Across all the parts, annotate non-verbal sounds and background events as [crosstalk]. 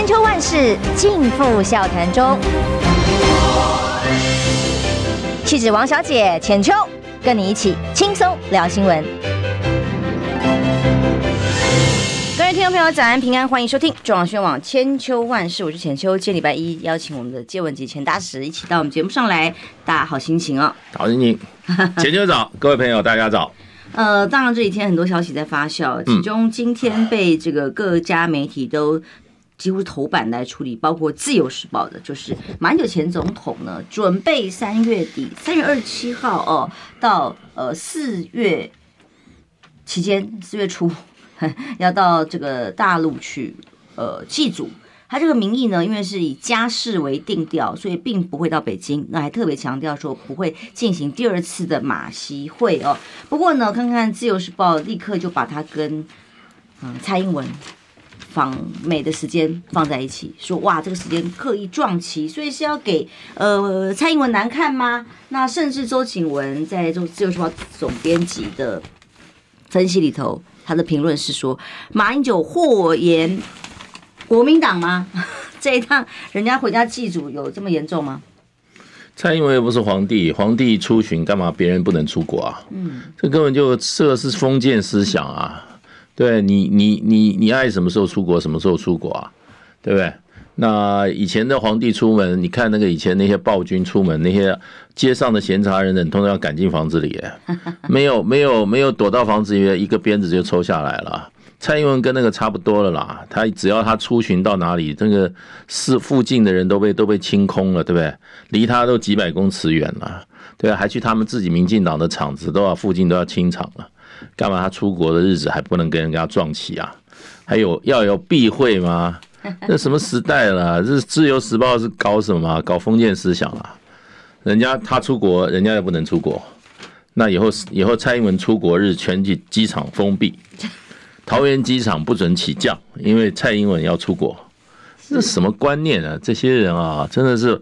千秋万世尽付笑谈中。气质王小姐浅秋，跟你一起轻松聊新闻。各位听众朋友，早安平安，欢迎收听中广宣网千秋万世，我是浅秋。今天礼拜一，邀请我们的借问集钱大使一起到我们节目上来，大家好心情哦，好心情。浅秋早，各位朋友大家早。呃，当然这几天很多消息在发酵，其中今天被这个各家媒体都几乎是头版来处理，包括《自由时报》的，就是马英九前总统呢，准备三月底，三月二十七号哦，到呃四月期间，四月初 [laughs] 要到这个大陆去呃祭祖。他这个名义呢，因为是以家事为定调，所以并不会到北京。那还特别强调说不会进行第二次的马习会哦。不过呢，看看《自由时报》立刻就把他跟嗯蔡英文访美的时间放在一起，说哇，这个时间刻意撞期，所以是要给呃蔡英文难看吗？那甚至周景文在《这自由时报》总编辑的分析里头，他的评论是说马英九祸延。国民党吗？[laughs] 这一趟人家回家祭祖有这么严重吗？蔡英文又不是皇帝，皇帝出巡干嘛？别人不能出国啊？嗯，这根本就这是封建思想啊！对你，你，你，你爱什么时候出国，什么时候出国啊？对不对？那以前的皇帝出门，你看那个以前那些暴君出门，那些街上的闲杂人等，通常要赶进房子里，[laughs] 没有，没有，没有躲到房子里面，一个鞭子就抽下来了。蔡英文跟那个差不多了啦，他只要他出巡到哪里，这个是附近的人都被都被清空了，对不对？离他都几百公尺远了，对啊，还去他们自己民进党的场子，都要附近都要清场了，干嘛他出国的日子还不能跟人家撞期啊？还有要有避讳吗？[laughs] 那什么时代了？这自由时报是搞什么？搞封建思想啊？人家他出国，人家又不能出国，那以后以后蔡英文出国日，全体机场封闭。[laughs] 桃园机场不准起降，因为蔡英文要出国，这什么观念啊？这些人啊，真的是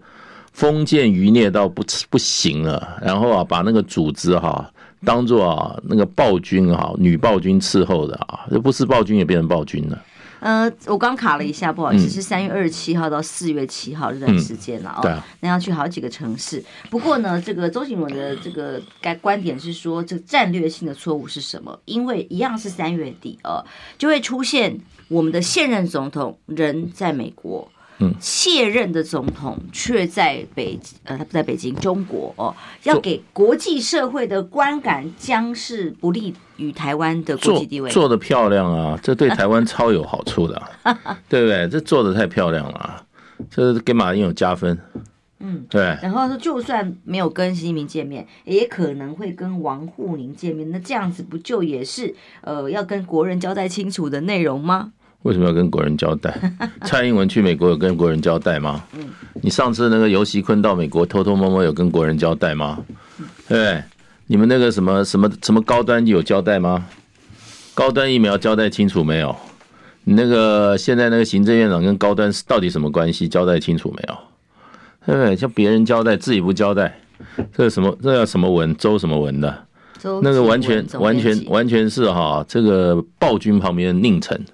封建余孽到不不行了。然后啊，把那个组织哈、啊、当做啊那个暴君啊，女暴君伺候的啊，这不是暴君也变成暴君了。呃，我刚卡了一下，不好意思，是三月二十七号到四月七号这段时间了哦。对啊，那要去好几个城市。不过呢，这个周景文的这个该观点是说，这个战略性的错误是什么？因为一样是三月底哦，就会出现我们的现任总统人在美国。嗯，卸任的总统却在北，呃，他不在北京，中国哦，要给国际社会的观感将是不利于台湾的国际地位。做的漂亮啊，这对台湾超有好处的，啊，[laughs] 对不对？这做的太漂亮了，啊，这给马英有加分。嗯，对。然后说，就算没有跟习近平见面，也可能会跟王沪宁见面，那这样子不就也是呃要跟国人交代清楚的内容吗？为什么要跟国人交代？[laughs] 蔡英文去美国有跟国人交代吗？你上次那个尤熙坤到美国偷偷摸摸有跟国人交代吗？对，你们那个什么什么什么高端有交代吗？高端疫苗交代清楚没有？你那个现在那个行政院长跟高端到底什么关系？交代清楚没有？对不对？叫别人交代，自己不交代，这个什么这叫什么文？周什么文的？那个完全完全完全是哈，这个暴君旁边的佞臣。[laughs]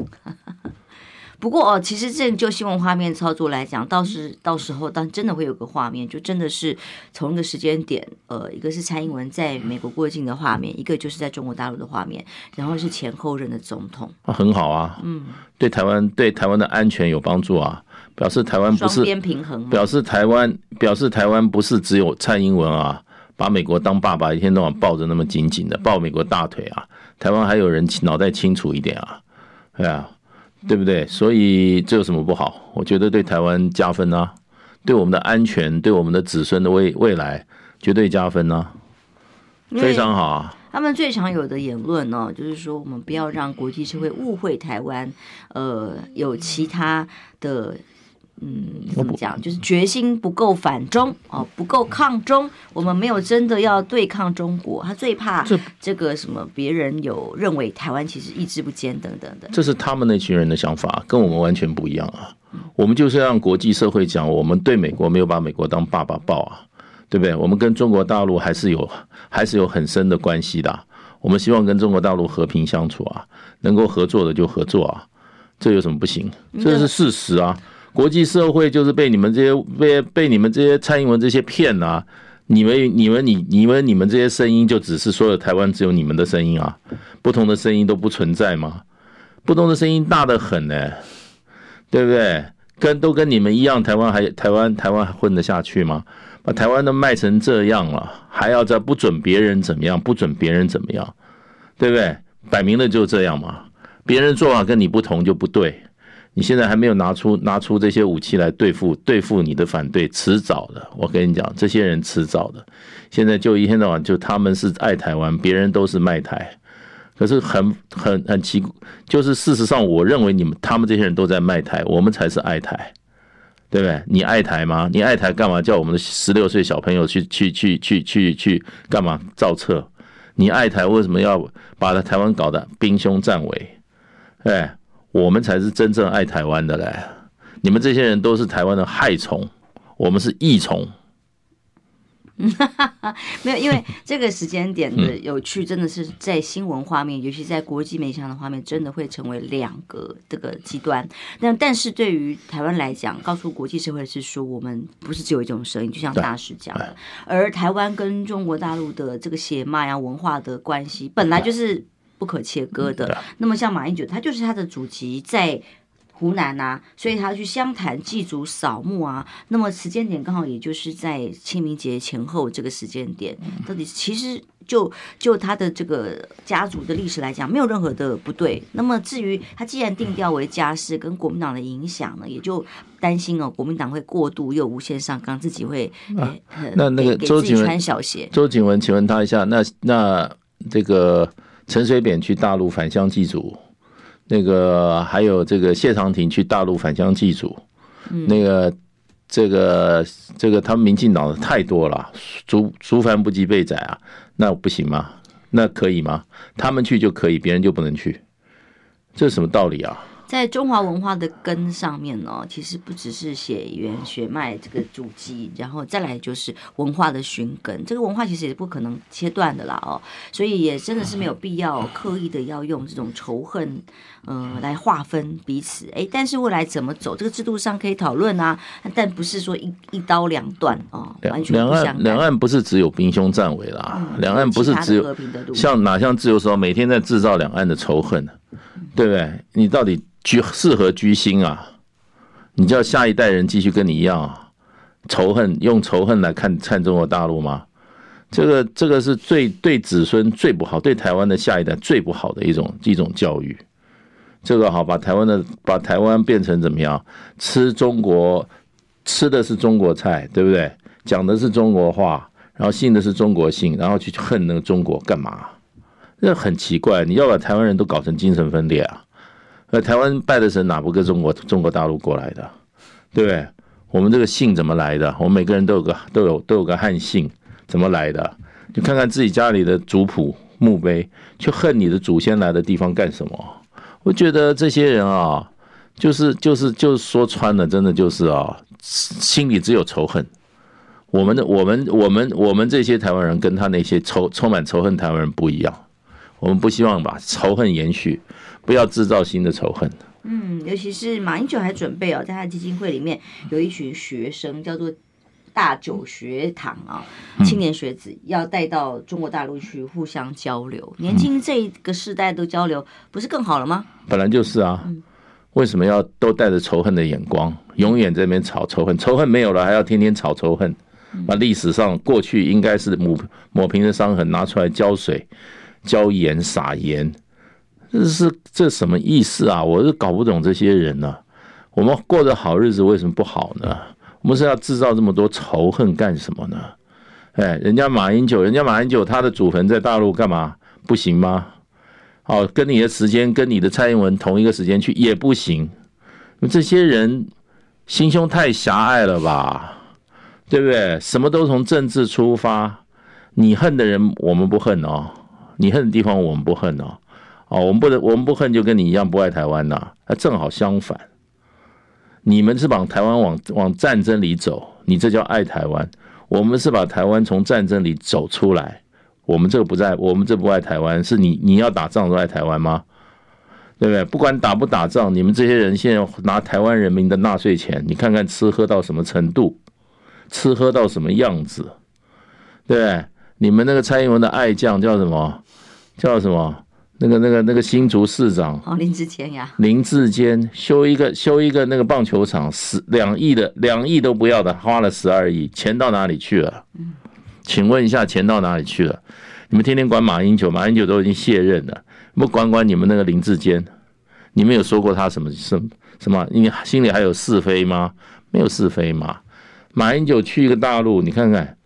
不过哦，其实这就新闻画面操作来讲，倒是到时候当真的会有个画面，就真的是从一个时间点，呃，一个是蔡英文在美国过境的画面，一个就是在中国大陆的画面，然后是前后任的总统，啊，很好啊，嗯，对台湾对台湾的安全有帮助啊，表示台湾不是双边平衡，表示台湾表示台湾不是只有蔡英文啊，把美国当爸爸，一天到晚抱着那么紧紧的抱美国大腿啊，台湾还有人脑袋清楚一点啊，对啊。对不对？所以这有什么不好？我觉得对台湾加分啊，对我们的安全，对我们的子孙的未未来绝对加分啊，非常好啊。他们最常有的言论呢，就是说我们不要让国际社会误会台湾，呃，有其他的。嗯，怎么讲？就是决心不够反中哦，不够抗中。我们没有真的要对抗中国，他最怕这个什么别人有认为台湾其实意志不坚等等的。这是他们那群人的想法，跟我们完全不一样啊。我们就是让国际社会讲，我们对美国没有把美国当爸爸抱啊，对不对？我们跟中国大陆还是有还是有很深的关系的。我们希望跟中国大陆和平相处啊，能够合作的就合作啊，这有什么不行？这是事实啊。国际社会就是被你们这些被被你们这些蔡英文这些骗啊！你们你们你你们你们这些声音就只是说了台湾只有你们的声音啊，不同的声音都不存在吗？不同的声音大得很呢，对不对？跟都跟你们一样，台湾还台湾台湾还混得下去吗？把台湾都卖成这样了，还要再不准别人怎么样，不准别人怎么样，对不对？摆明了就这样嘛。别人做法跟你不同就不对。你现在还没有拿出拿出这些武器来对付对付你的反对，迟早的。我跟你讲，这些人迟早的。现在就一天到晚就他们是爱台湾，别人都是卖台。可是很很很奇，就是事实上，我认为你们他们这些人都在卖台，我们才是爱台，对不对？你爱台吗？你爱台干嘛？叫我们的十六岁小朋友去去去去去去干嘛造册？你爱台为什么要把台湾搞得兵凶战危？哎。我们才是真正爱台湾的嘞！你们这些人都是台湾的害虫，我们是益虫。[laughs] 没有，因为这个时间点的有趣，真的是在新闻画面，尤其在国际媒体上的画面，真的会成为两个这个极端。那但是对于台湾来讲，告诉国际社会是说，我们不是只有一种声音，就像大使讲的。而台湾跟中国大陆的这个血脉啊、文化的关系，本来就是。不可切割的。那么像马英九，他就是他的祖籍在湖南啊，所以他去湘潭祭祖扫墓啊。那么时间点刚好也就是在清明节前后这个时间点。到底其实就就他的这个家族的历史来讲，没有任何的不对。那么至于他既然定调为家事，跟国民党的影响呢，也就担心哦，国民党会过度又无限上纲，自己会、那那个周景文穿小鞋。周景文，请问他一下，那那这个。陈水扁去大陆返乡祭祖，那个还有这个谢长廷去大陆返乡祭祖，那个这个这个他们民进党的太多了，竹竹凡不及被宰啊，那不行吗？那可以吗？他们去就可以，别人就不能去，这是什么道理啊？在中华文化的根上面呢，其实不只是血缘血脉这个祖籍，然后再来就是文化的寻根。这个文化其实也不可能切断的啦哦，所以也真的是没有必要刻意的要用这种仇恨，呃，来划分彼此。哎，但是未来怎么走，这个制度上可以讨论啊，但不是说一一刀两断哦，完全不相干。两岸不是只有兵凶战危啦，嗯、两岸不是只有像哪像自由时候每天在制造两岸的仇恨，对不对？你到底？居适合居心啊！你叫下一代人继续跟你一样啊，仇恨用仇恨来看看中国大陆吗？这个这个是最对子孙最不好，对台湾的下一代最不好的一种一种教育。这个好，把台湾的把台湾变成怎么样？吃中国吃的是中国菜，对不对？讲的是中国话，然后信的是中国信，然后去恨那个中国干嘛？这很奇怪，你要把台湾人都搞成精神分裂啊！那台湾拜的神哪不跟中国中国大陆过来的，对不对？我们这个姓怎么来的？我们每个人都有个都有都有个汉姓，怎么来的？就看看自己家里的族谱墓碑，去恨你的祖先来的地方干什么？我觉得这些人啊，就是就是就是说穿了，真的就是啊，心里只有仇恨。我们的我们我们我们这些台湾人跟他那些仇充满仇恨台湾人不一样，我们不希望把仇恨延续。不要制造新的仇恨。嗯，尤其是马英九还准备哦，在他的基金会里面有一群学生，叫做大九学堂啊，青年学子要带到中国大陆去互相交流。年轻这个世代都交流，不是更好了吗？本来就是啊，为什么要都带着仇恨的眼光，永远在那边吵仇恨？仇恨没有了，还要天天吵仇恨？把历史上过去应该是抹抹平的伤痕拿出来浇水、浇盐、撒盐。这是这什么意思啊？我是搞不懂这些人呢、啊。我们过着好日子，为什么不好呢？我们是要制造这么多仇恨干什么呢？哎，人家马英九，人家马英九他的祖坟在大陆干嘛？不行吗？哦，跟你的时间，跟你的蔡英文同一个时间去也不行。这些人心胸太狭隘了吧？对不对？什么都从政治出发。你恨的人，我们不恨哦；你恨的地方，我们不恨哦。哦，我们不能，我们不恨，就跟你一样不爱台湾呐。那正好相反，你们是把台湾往往战争里走，你这叫爱台湾；我们是把台湾从战争里走出来，我们这个不在，我们这不爱台湾，是你你要打仗都爱台湾吗？对不对？不管打不打仗，你们这些人现在拿台湾人民的纳税钱，你看看吃喝到什么程度，吃喝到什么样子，对不对？你们那个蔡英文的爱将叫什么？叫什么？那个、那个、那个新竹市长哦，林志坚呀，林志坚修一个修一个那个棒球场，十两亿的两亿都不要的，花了十二亿，钱到哪里去了？嗯，请问一下，钱到哪里去了？你们天天管马英九，马英九都已经卸任了，不管管你们那个林志坚，你们有说过他什么什么什么？你心里还有是非吗？没有是非吗？马英九去一个大陆，你看看。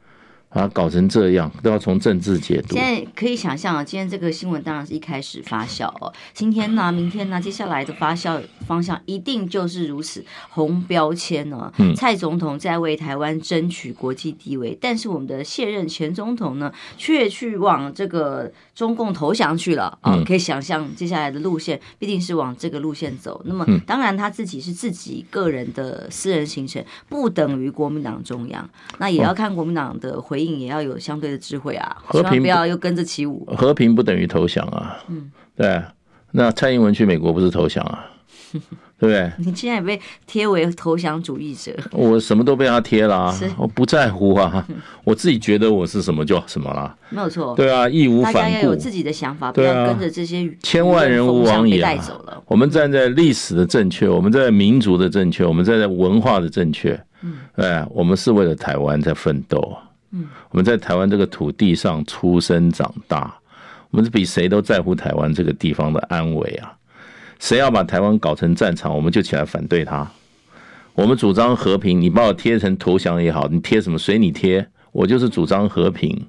啊，搞成这样都要从政治解读。现在可以想象啊，今天这个新闻当然是一开始发酵哦，今天呢、啊，明天呢、啊，接下来的发酵方向一定就是如此红标签哦。嗯，蔡总统在为台湾争取国际地位，但是我们的现任前总统呢，却去往这个中共投降去了啊、哦。可以想象接下来的路线必定是往这个路线走。那么，当然他自己是自己个人的私人行程，不等于国民党中央。那也要看国民党的回。回应也要有相对的智慧啊，和平不要又跟着起舞。和平不等于投降啊，嗯，对。那蔡英文去美国不是投降啊，对 [laughs] 不对？你现在也被贴为投降主义者，我什么都被他贴了啊，我不在乎啊，[laughs] 我自己觉得我是什么就什么了，没有错。对啊，义无反顾。大家要有自己的想法，不要跟着这些千万人吾往也带走了。我们站在历史的正确，我们在民族的正确，我们站在文化的正确，嗯，对，我们是为了台湾在奋斗。嗯，我们在台湾这个土地上出生长大，我们是比谁都在乎台湾这个地方的安危啊！谁要把台湾搞成战场，我们就起来反对他。我们主张和平，你把我贴成投降也好，你贴什么随你贴，我就是主张和平，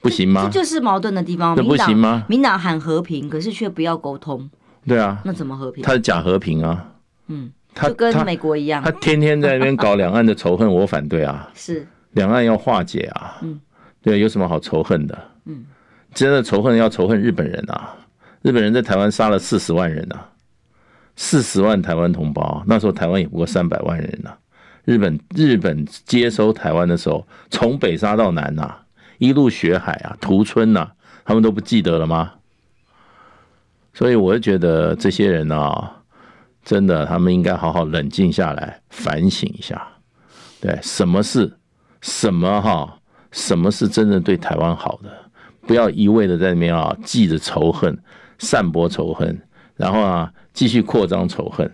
不行吗？这就是矛盾的地方，这不行吗？民党喊和平，可是却不要沟通。对啊，那怎么和平？他是假和平啊！嗯，他就跟美国一样，他，他天天在那边搞两岸的仇恨，我反对啊！是。两岸要化解啊，嗯，对，有什么好仇恨的？嗯，真的仇恨要仇恨日本人啊！日本人在台湾杀了四十万人啊，四十万台湾同胞，那时候台湾也不过三百万人啊。日本日本接收台湾的时候，从北杀到南呐，一路血海啊，屠村呐，他们都不记得了吗？所以我就觉得这些人啊，真的，他们应该好好冷静下来，反省一下，对，什么事？什么哈？什么是真正对台湾好的？不要一味的在那边啊，记着仇恨，散播仇恨，然后啊，继续扩张仇恨，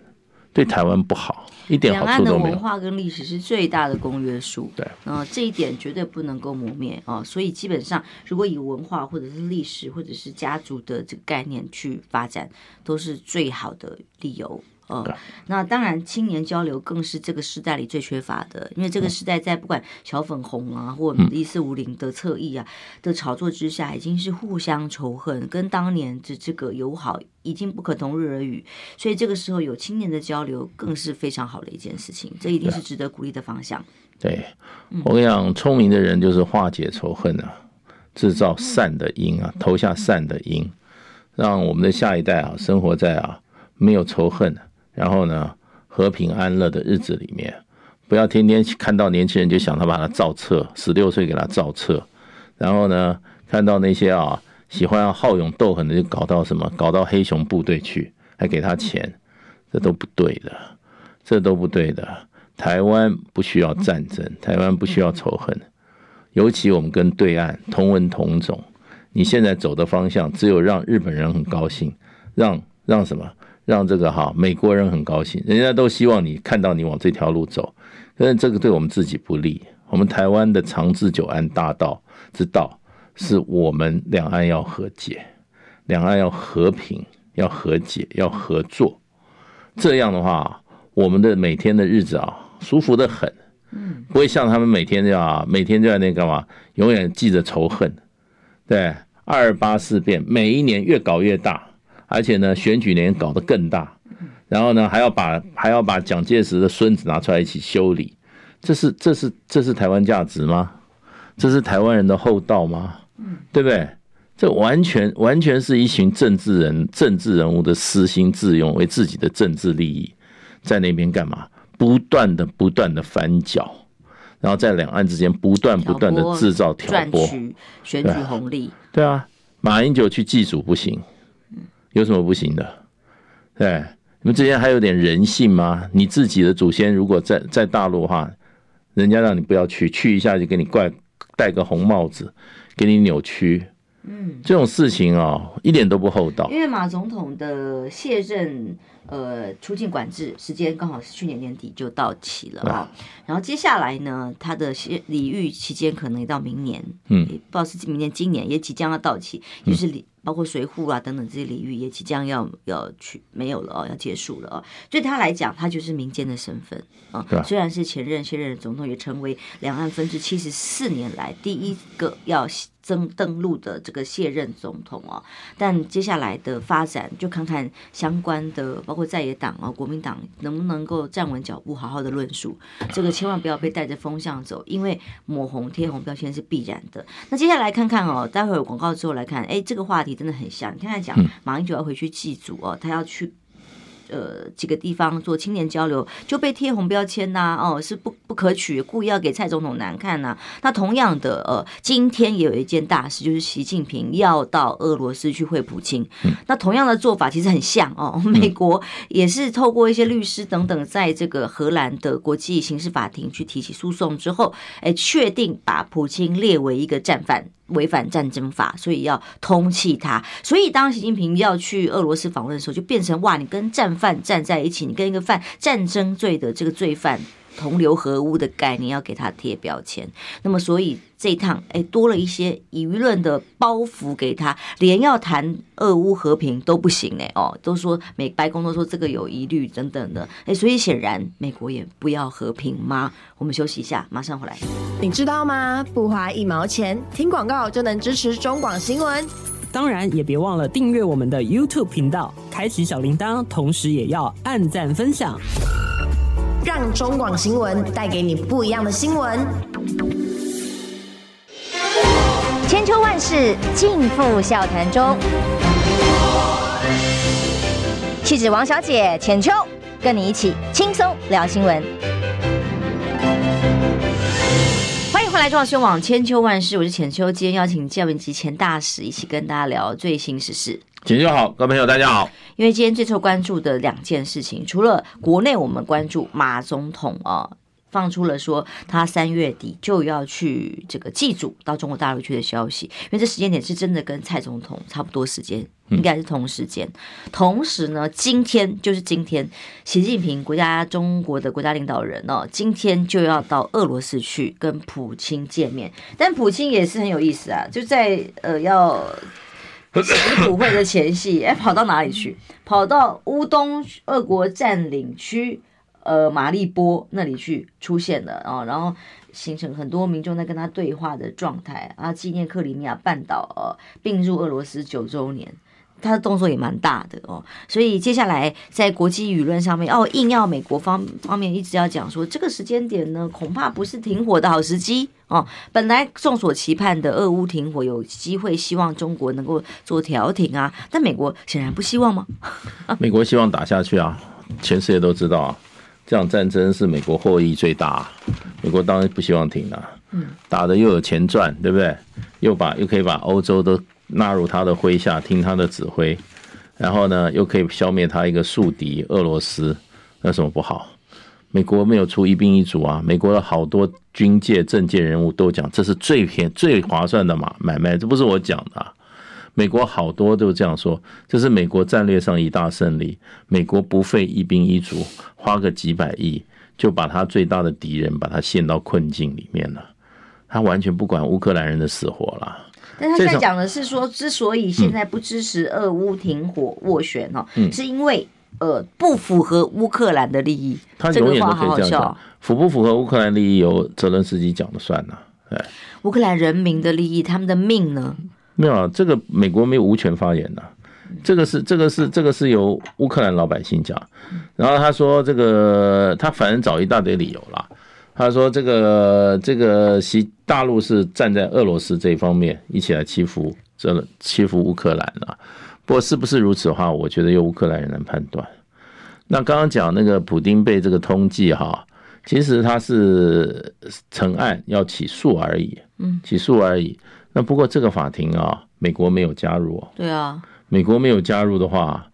对台湾不好，一点好处都没有。两岸的文化跟历史是最大的公约数，对，嗯，这一点绝对不能够磨灭啊。所以基本上，如果以文化或者是历史或者是家族的这个概念去发展，都是最好的理由。哦，那当然，青年交流更是这个时代里最缺乏的，因为这个时代在不管小粉红啊，或一四五零的侧翼啊的炒作之下，已经是互相仇恨，跟当年的这个友好已经不可同日而语。所以这个时候有青年的交流，更是非常好的一件事情，这一定是值得鼓励的方向。对，我跟你讲，聪明的人就是化解仇恨啊，制造善的因啊，投下善的因，让我们的下一代啊，生活在啊没有仇恨。然后呢，和平安乐的日子里面，不要天天看到年轻人就想他把他造册，十六岁给他造册，然后呢，看到那些啊喜欢好勇斗狠的就搞到什么，搞到黑熊部队去，还给他钱，这都不对的，这都不对的。台湾不需要战争，台湾不需要仇恨，尤其我们跟对岸同文同种，你现在走的方向只有让日本人很高兴，让让什么？让这个哈美国人很高兴，人家都希望你看到你往这条路走，但是这个对我们自己不利。我们台湾的长治久安大道之道，是我们两岸要和解，两岸要和平，要和解，要合作。这样的话，我们的每天的日子啊，舒服的很。嗯，不会像他们每天这样，每天就在那干嘛，永远记着仇恨。对，二八事变，每一年越搞越大。而且呢，选举年搞得更大，然后呢，还要把还要把蒋介石的孙子拿出来一起修理，这是这是这是台湾价值吗？这是台湾人的厚道吗？对不对？这完全完全是一群政治人政治人物的私心自用，为自己的政治利益，在那边干嘛？不断的不断的翻搅，然后在两岸之间不断不断的制造挑拨，选举红利。对啊，马英九去祭祖不行。有什么不行的？对，你们之间还有点人性吗？你自己的祖先如果在在大陆的话，人家让你不要去，去一下就给你怪戴个红帽子，给你扭曲。嗯，这种事情啊，一点都不厚道。因为马总统的卸任，呃，出境管制时间刚好是去年年底就到期了啊。然后接下来呢，他的礼遇期间可能也到明年，嗯，不知道是明年、今年也即将要到期，就是礼。包括随扈啊等等这些礼遇也即将要要去没有了哦，要结束了哦。对他来讲，他就是民间的身份啊。虽然是前任现任总统，也成为两岸分治七十四年来第一个要登登陆的这个卸任总统哦。但接下来的发展，就看看相关的包括在野党啊、国民党能不能够站稳脚步，好好的论述。这个千万不要被带着风向走，因为抹红贴红标签是必然的。那接下来看看哦，待会儿有广告之后来看，哎，这个话题。真的很像，你看他讲，马英九要回去祭祖哦，他要去。呃，几个地方做青年交流就被贴红标签呐、啊，哦，是不不可取，故意要给蔡总统难看呐、啊。那同样的，呃，今天也有一件大事，就是习近平要到俄罗斯去会普京。那同样的做法其实很像哦，美国也是透过一些律师等等，在这个荷兰的国际刑事法庭去提起诉讼之后，哎，确定把普京列为一个战犯，违反战争法，所以要通缉他。所以当习近平要去俄罗斯访问的时候，就变成哇，你跟战犯站在一起，你跟一个犯战争罪的这个罪犯同流合污的概念，要给他贴标签。那么，所以这一趟哎，多了一些舆论的包袱给他，连要谈俄乌和平都不行哎哦，都说美白宫都说这个有疑虑等等的哎，所以显然美国也不要和平吗？我们休息一下，马上回来。你知道吗？不花一毛钱，听广告就能支持中广新闻。当然，也别忘了订阅我们的 YouTube 频道，开启小铃铛，同时也要按赞分享，让中广新闻带给你不一样的新闻。千秋万世尽付笑谈中，气质王小姐浅秋，跟你一起轻松聊新闻。欢迎回来中广新闻网千秋万世，我是浅秋。今天邀请教文及前大使一起跟大家聊最新时事。浅秋好，各位朋友大家好。因为今天最受关注的两件事情，除了国内我们关注马总统啊。放出了说他三月底就要去这个祭祖到中国大陆去的消息，因为这时间点是真的跟蔡总统差不多时间，应该是同时间。同时呢，今天就是今天，习近平国家中国的国家领导人哦，今天就要到俄罗斯去跟普京见面。但普京也是很有意思啊，就在呃要习普会的前夕，[laughs] 哎，跑到哪里去？跑到乌东俄国占领区。呃，马利波那里去出现了啊，然后形成很多民众在跟他对话的状态啊，纪念克里米亚半岛呃并入俄罗斯九周年，他的动作也蛮大的哦，所以接下来在国际舆论上面哦，硬要美国方方面一直要讲说这个时间点呢，恐怕不是停火的好时机哦。本来众所期盼的俄乌停火有机会，希望中国能够做调停啊，但美国显然不希望吗？[laughs] 美国希望打下去啊，全世界都知道啊。这场战争是美国获益最大，美国当然不希望停了。打的又有钱赚，对不对？又把又可以把欧洲都纳入他的麾下，听他的指挥，然后呢，又可以消灭他一个宿敌俄罗斯，那什么不好？美国没有出一兵一卒啊，美国的好多军界、政界人物都讲，这是最便最划算的嘛买卖，这不是我讲的啊。美国好多都这样说，这是美国战略上一大胜利。美国不费一兵一卒，花个几百亿就把他最大的敌人把他陷到困境里面了。他完全不管乌克兰人的死活了。但他现在讲的是说，之所以现在不支持俄乌停火斡旋哦，是因为呃不符合乌克兰的利益。他永远都可以这样讲，符不符合乌克兰利益由泽伦斯基讲了算了。哎，乌克兰人民的利益，他们的命呢？没有啊，这个美国没有无权发言的，这个是这个是这个是由乌克兰老百姓讲，然后他说这个他反正找一大堆理由啦，他说这个这个西大陆是站在俄罗斯这一方面一起来欺负这欺负乌克兰了，不过是不是如此的话，我觉得由乌克兰人来判断。那刚刚讲那个普丁被这个通缉哈，其实他是成案要起诉而已，嗯，起诉而已。那不过这个法庭啊，美国没有加入。对啊，美国没有加入的话，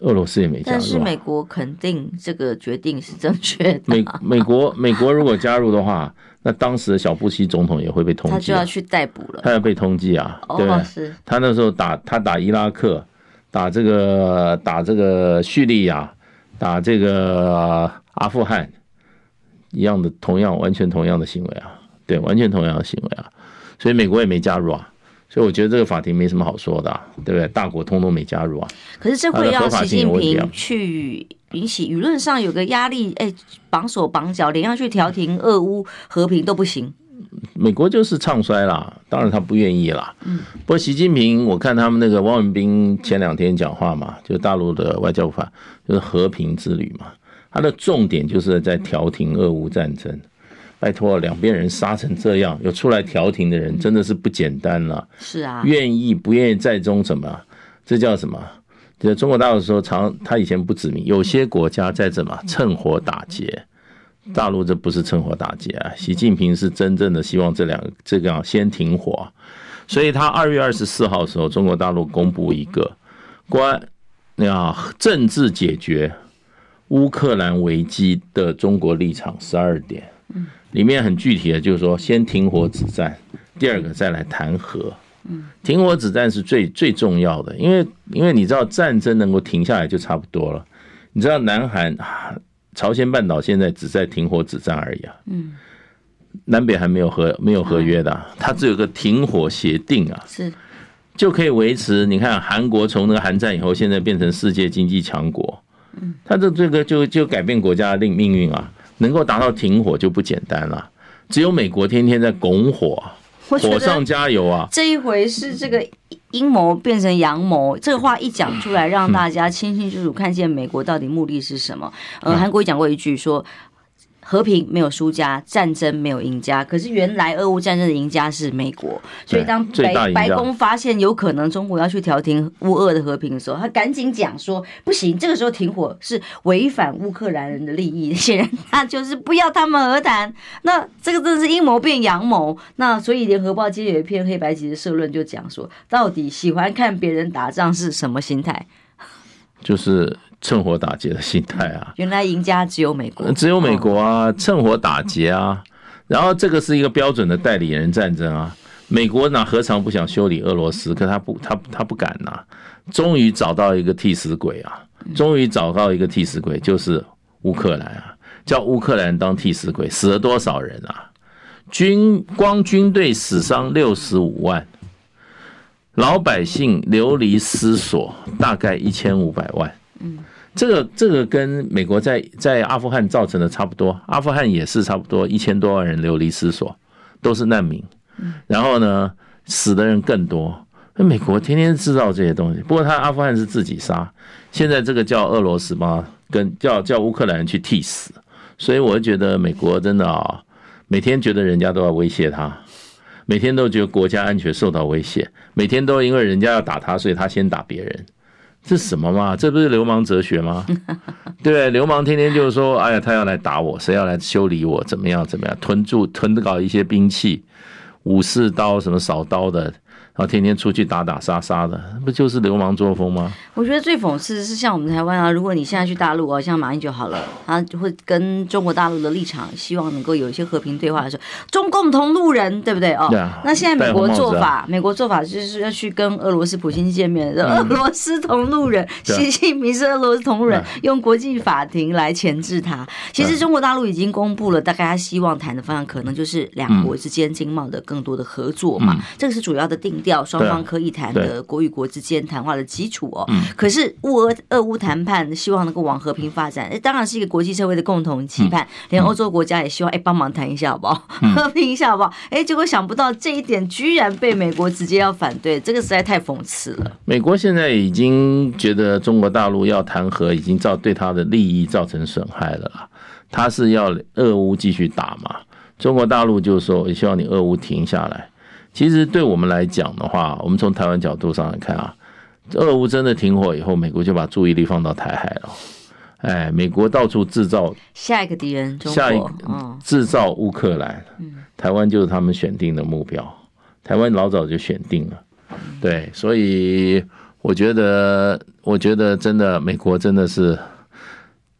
俄罗斯也没加入。但是美国肯定这个决定是正确的。美美国美国如果加入的话，[laughs] 那当时的小布希总统也会被通缉，他就要去逮捕了。他要被通缉啊，对不对？他那时候打他打伊拉克，打这个打这个叙利亚，打这个阿富汗，一样的同样完全同样的行为啊，对，完全同样的行为啊，所以美国也没加入啊。所以我觉得这个法庭没什么好说的，啊，对不对？大国通通没加入啊。可是这会让习近平去引起舆论上有个压力，哎，绑手绑脚，连要去调停俄乌和平都不行。美国就是唱衰啦，当然他不愿意啦。嗯。不过习近平，我看他们那个汪文斌前两天讲话嘛，就大陆的外交法，就是和平之旅嘛，他的重点就是在调停俄乌战争。拜托，两边人杀成这样，有出来调停的人真的是不简单了。是啊，愿意不愿意在中什么？这叫什么？在中国大陆的时候，常他以前不指明，有些国家在怎么趁火打劫。大陆这不是趁火打劫啊！习近平是真正的希望这两这个先停火，所以他二月二十四号的时候，中国大陆公布一个关那政治解决乌克兰危机的中国立场十二点。里面很具体的，就是说，先停火止战，第二个再来谈和。停火止战是最最重要的，因为因为你知道战争能够停下来就差不多了。你知道南韩、朝鲜半岛现在只在停火止战而已啊。嗯南北还没有合没有合约的，它只有个停火协定啊，是就可以维持。你看韩国从那个韩战以后，现在变成世界经济强国，它的这个就就改变国家的命命运啊。能够达到停火就不简单了，只有美国天天在拱火，火上加油啊！这一回是这个阴谋变成阳谋，这个话一讲出来，让大家清清楚楚看见美国到底目的是什么。呃，韩国也讲过一句说。和平没有输家，战争没有赢家。可是原来俄乌战争的赢家是美国，所以当白白宫发现有可能中国要去调停乌俄的和平的时候，他赶紧讲说不行，这个时候停火是违反乌克兰人的利益。显然他就是不要他们和谈。那这个真的是阴谋变阳谋。那所以联合报今天有一篇黑白棋的社论就讲说，到底喜欢看别人打仗是什么心态？[laughs] 就是。趁火打劫的心态啊！原来赢家只有美国，只有美国啊！趁火打劫啊！然后这个是一个标准的代理人战争啊！美国哪何尝不想修理俄罗斯？可他不，他他不敢呐！终于找到一个替死鬼啊！终于找到一个替死鬼，就是乌克兰啊！叫乌克兰当替死鬼，死了多少人啊？军光军队死伤六十五万，老百姓流离失所，大概一千五百万。嗯，这个这个跟美国在在阿富汗造成的差不多，阿富汗也是差不多一千多万人流离失所，都是难民。然后呢，死的人更多。那美国天天制造这些东西，不过他阿富汗是自己杀，现在这个叫俄罗斯嘛，跟叫叫乌克兰去替死。所以我觉得美国真的啊，每天觉得人家都要威胁他，每天都觉得国家安全受到威胁，每天都因为人家要打他，所以他先打别人。这什么嘛？这不是流氓哲学吗？[laughs] 对，流氓天天就是说，哎呀，他要来打我，谁要来修理我？怎么样？怎么样？吞住囤搞一些兵器，武士刀什么扫刀的。然后天天出去打打杀杀的，不就是流氓作风吗？我觉得最讽刺的是，像我们台湾啊，如果你现在去大陆啊，像马英九好了，他就会跟中国大陆的立场，希望能够有一些和平对话的时候，中共同路人，对不对？哦，那现在美国做法，啊、美国做法就是要去跟俄罗斯普京见面，嗯、俄罗斯同路人，习近平是俄罗斯同路人，用国际法庭来钳制他。其实中国大陆已经公布了，大概他希望谈的方向，可能就是两国之间经贸的更多的合作嘛，嗯、这个是主要的定。调双方可以谈的国与国之间谈话的基础哦，可是乌俄俄乌谈判希望能够往和平发展，当然是一个国际社会的共同期盼，连欧洲国家也希望哎帮忙谈一下好不好，和平一下好不好？哎，结果想不到这一点居然被美国直接要反对，这个实在太讽刺了。美国现在已经觉得中国大陆要谈和，已经造对他的利益造成损害了啦，他是要俄乌继续打嘛？中国大陆就是说，我希望你俄乌停下来。其实对我们来讲的话，我们从台湾角度上来看啊，俄乌真的停火以后，美国就把注意力放到台海了。哎，美国到处制造下一个敌人，下一个制造乌克兰，台湾就是他们选定的目标。台湾老早就选定了，对，所以我觉得，我觉得真的，美国真的是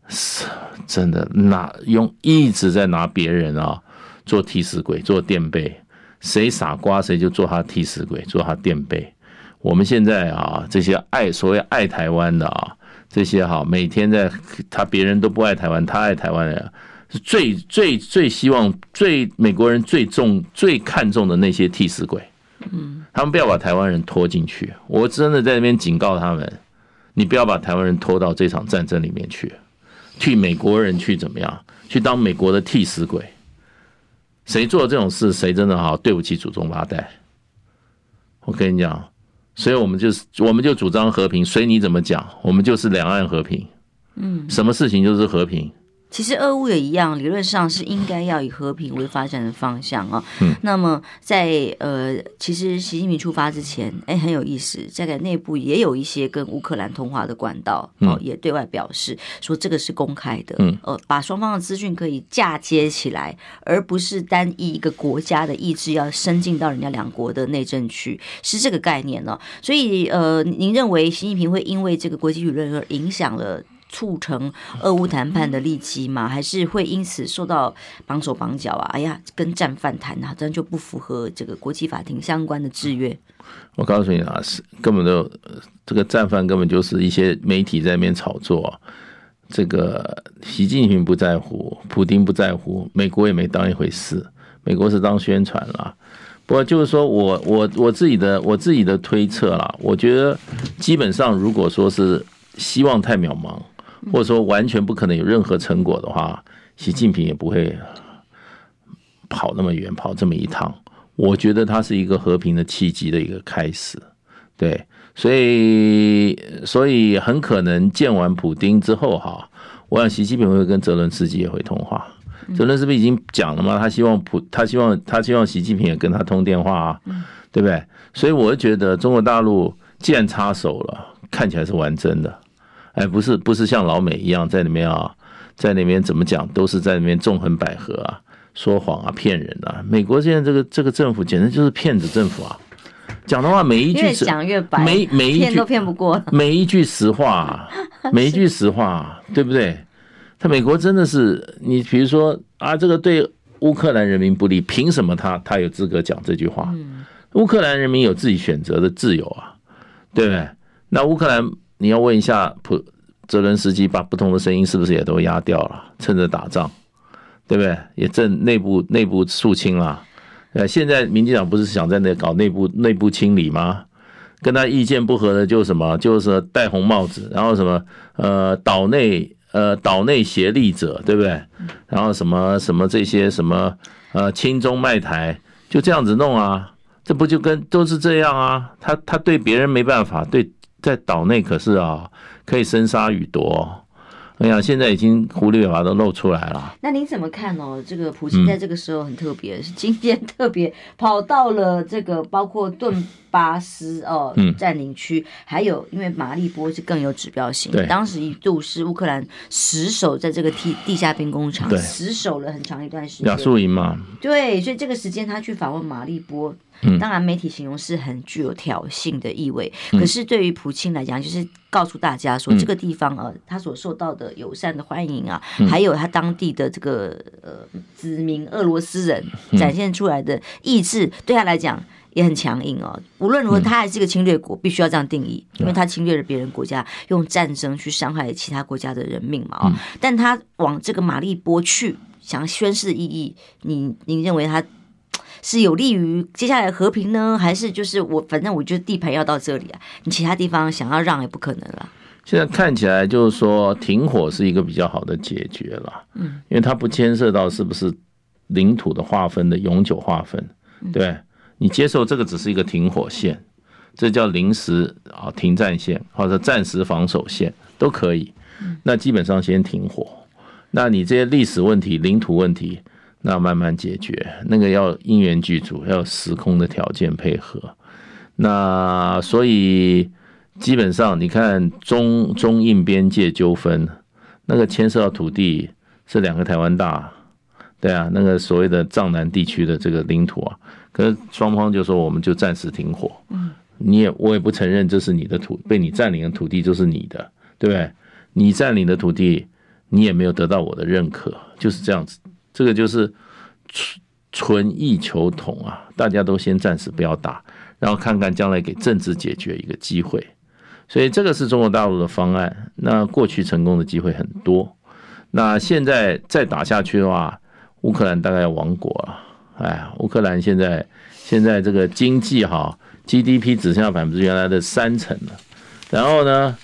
是真的拿用一直在拿别人啊做替死鬼，做垫背，谁傻瓜谁就做他替死鬼，做他垫背。我们现在啊，这些爱所谓爱台湾的啊，这些哈，每天在他别人都不爱台湾，他爱台湾的，是最最最希望最美国人最重最看重的那些替死鬼。嗯，他们不要把台湾人拖进去。我真的在那边警告他们，你不要把台湾人拖到这场战争里面去，替美国人去怎么样？去当美国的替死鬼？谁做这种事，谁真的好对不起祖宗八代。我跟你讲，所以我们就是，我们就主张和平，随你怎么讲，我们就是两岸和平。嗯，什么事情就是和平。其实俄乌也一样，理论上是应该要以和平为发展的方向啊。嗯。那么在呃，其实习近平出发之前，哎，很有意思，在内部也有一些跟乌克兰通话的管道，哦，也对外表示说这个是公开的，嗯，呃，把双方的资讯可以嫁接起来，而不是单一一个国家的意志要伸进到人家两国的内政去，是这个概念呢。所以呃，您认为习近平会因为这个国际舆论而影响了？促成俄乌谈判的利基吗？还是会因此受到绑手绑脚啊？哎呀，跟战犯谈啊，这样就不符合这个国际法庭相关的制约。我告诉你啊，是根本都这个战犯根本就是一些媒体在那边炒作。这个习近平不在乎，普丁不在乎，美国也没当一回事。美国是当宣传了。不过就是说我我我自己的我自己的推测啦，我觉得基本上如果说是希望太渺茫。或者说完全不可能有任何成果的话，习近平也不会跑那么远，跑这么一趟。我觉得它是一个和平的契机的一个开始，对，所以所以很可能见完普丁之后哈，我想习近平会跟泽伦斯基也会通话。泽伦斯基已经讲了嘛，他希望普他希望他希望习近平也跟他通电话啊，对不对？所以我觉得中国大陆既然插手了，看起来是玩真的。哎，不是，不是像老美一样在里面啊，在里面怎么讲都是在里面纵横捭阖啊，说谎啊，骗人啊。美国现在这个这个政府简直就是骗子政府啊！讲的话每一句越讲越白，每每一句骗都骗不过，每一句实话，每一句实话，对不对？他美国真的是你，比如说啊，这个对乌克兰人民不利，凭什么他他有资格讲这句话？乌克兰人民有自己选择的自由啊，对不对？那乌克兰。你要问一下普泽伦斯基，把不同的声音是不是也都压掉了？趁着打仗，对不对？也正内部内部肃清了。呃，现在民进党不是想在那搞内部内部清理吗？跟他意见不合的就什么，就是戴红帽子，然后什么呃岛内呃岛内协力者，对不对？然后什么什么这些什么呃亲中卖台，就这样子弄啊？这不就跟都是这样啊？他他对别人没办法，对。在岛内可是啊，可以生杀予夺。哎呀，现在已经狐狸尾巴都露出来了。那您怎么看哦？这个普京在这个时候很特别，是今天特别跑到了这个包括顿巴斯哦占领区，还有因为马利波是更有指标性。对，当时一度是乌克兰死守在这个地地下兵工厂，死守了很长一段时间。亚速营嘛。对，所以这个时间他去访问马利波。当然，媒体形容是很具有挑衅的意味。可是对于普京来讲，就是告诉大家说，这个地方啊，他所受到的友善的欢迎啊，还有他当地的这个呃子民俄罗斯人展现出来的意志，对他来讲也很强硬哦。无论如何，他还是一个侵略国，必须要这样定义，因为他侵略了别人国家，用战争去伤害其他国家的人命嘛。哦，但他往这个马利波去，想宣示的意义，你你认为他？是有利于接下来和平呢，还是就是我反正我觉得地盘要到这里啊，你其他地方想要让也不可能了。现在看起来就是说停火是一个比较好的解决了，嗯，因为它不牵涉到是不是领土的划分的永久划分，对，你接受这个只是一个停火线，这叫临时啊停战线或者暂时防守线都可以，那基本上先停火，那你这些历史问题、领土问题。那慢慢解决，那个要因缘具足，要时空的条件配合。那所以基本上，你看中中印边界纠纷，那个牵涉到土地是两个台湾大，对啊，那个所谓的藏南地区的这个领土啊，可是双方就说我们就暂时停火，你也我也不承认这是你的土被你占领的土地就是你的，对不对？你占领的土地，你也没有得到我的认可，就是这样子。这个就是纯纯意求统啊！大家都先暂时不要打，然后看看将来给政治解决一个机会。所以这个是中国大陆的方案。那过去成功的机会很多，那现在再打下去的话，乌克兰大概要亡国了。哎，乌克兰现在现在这个经济哈。GDP 只剩下百分之原来的三成了，然后呢，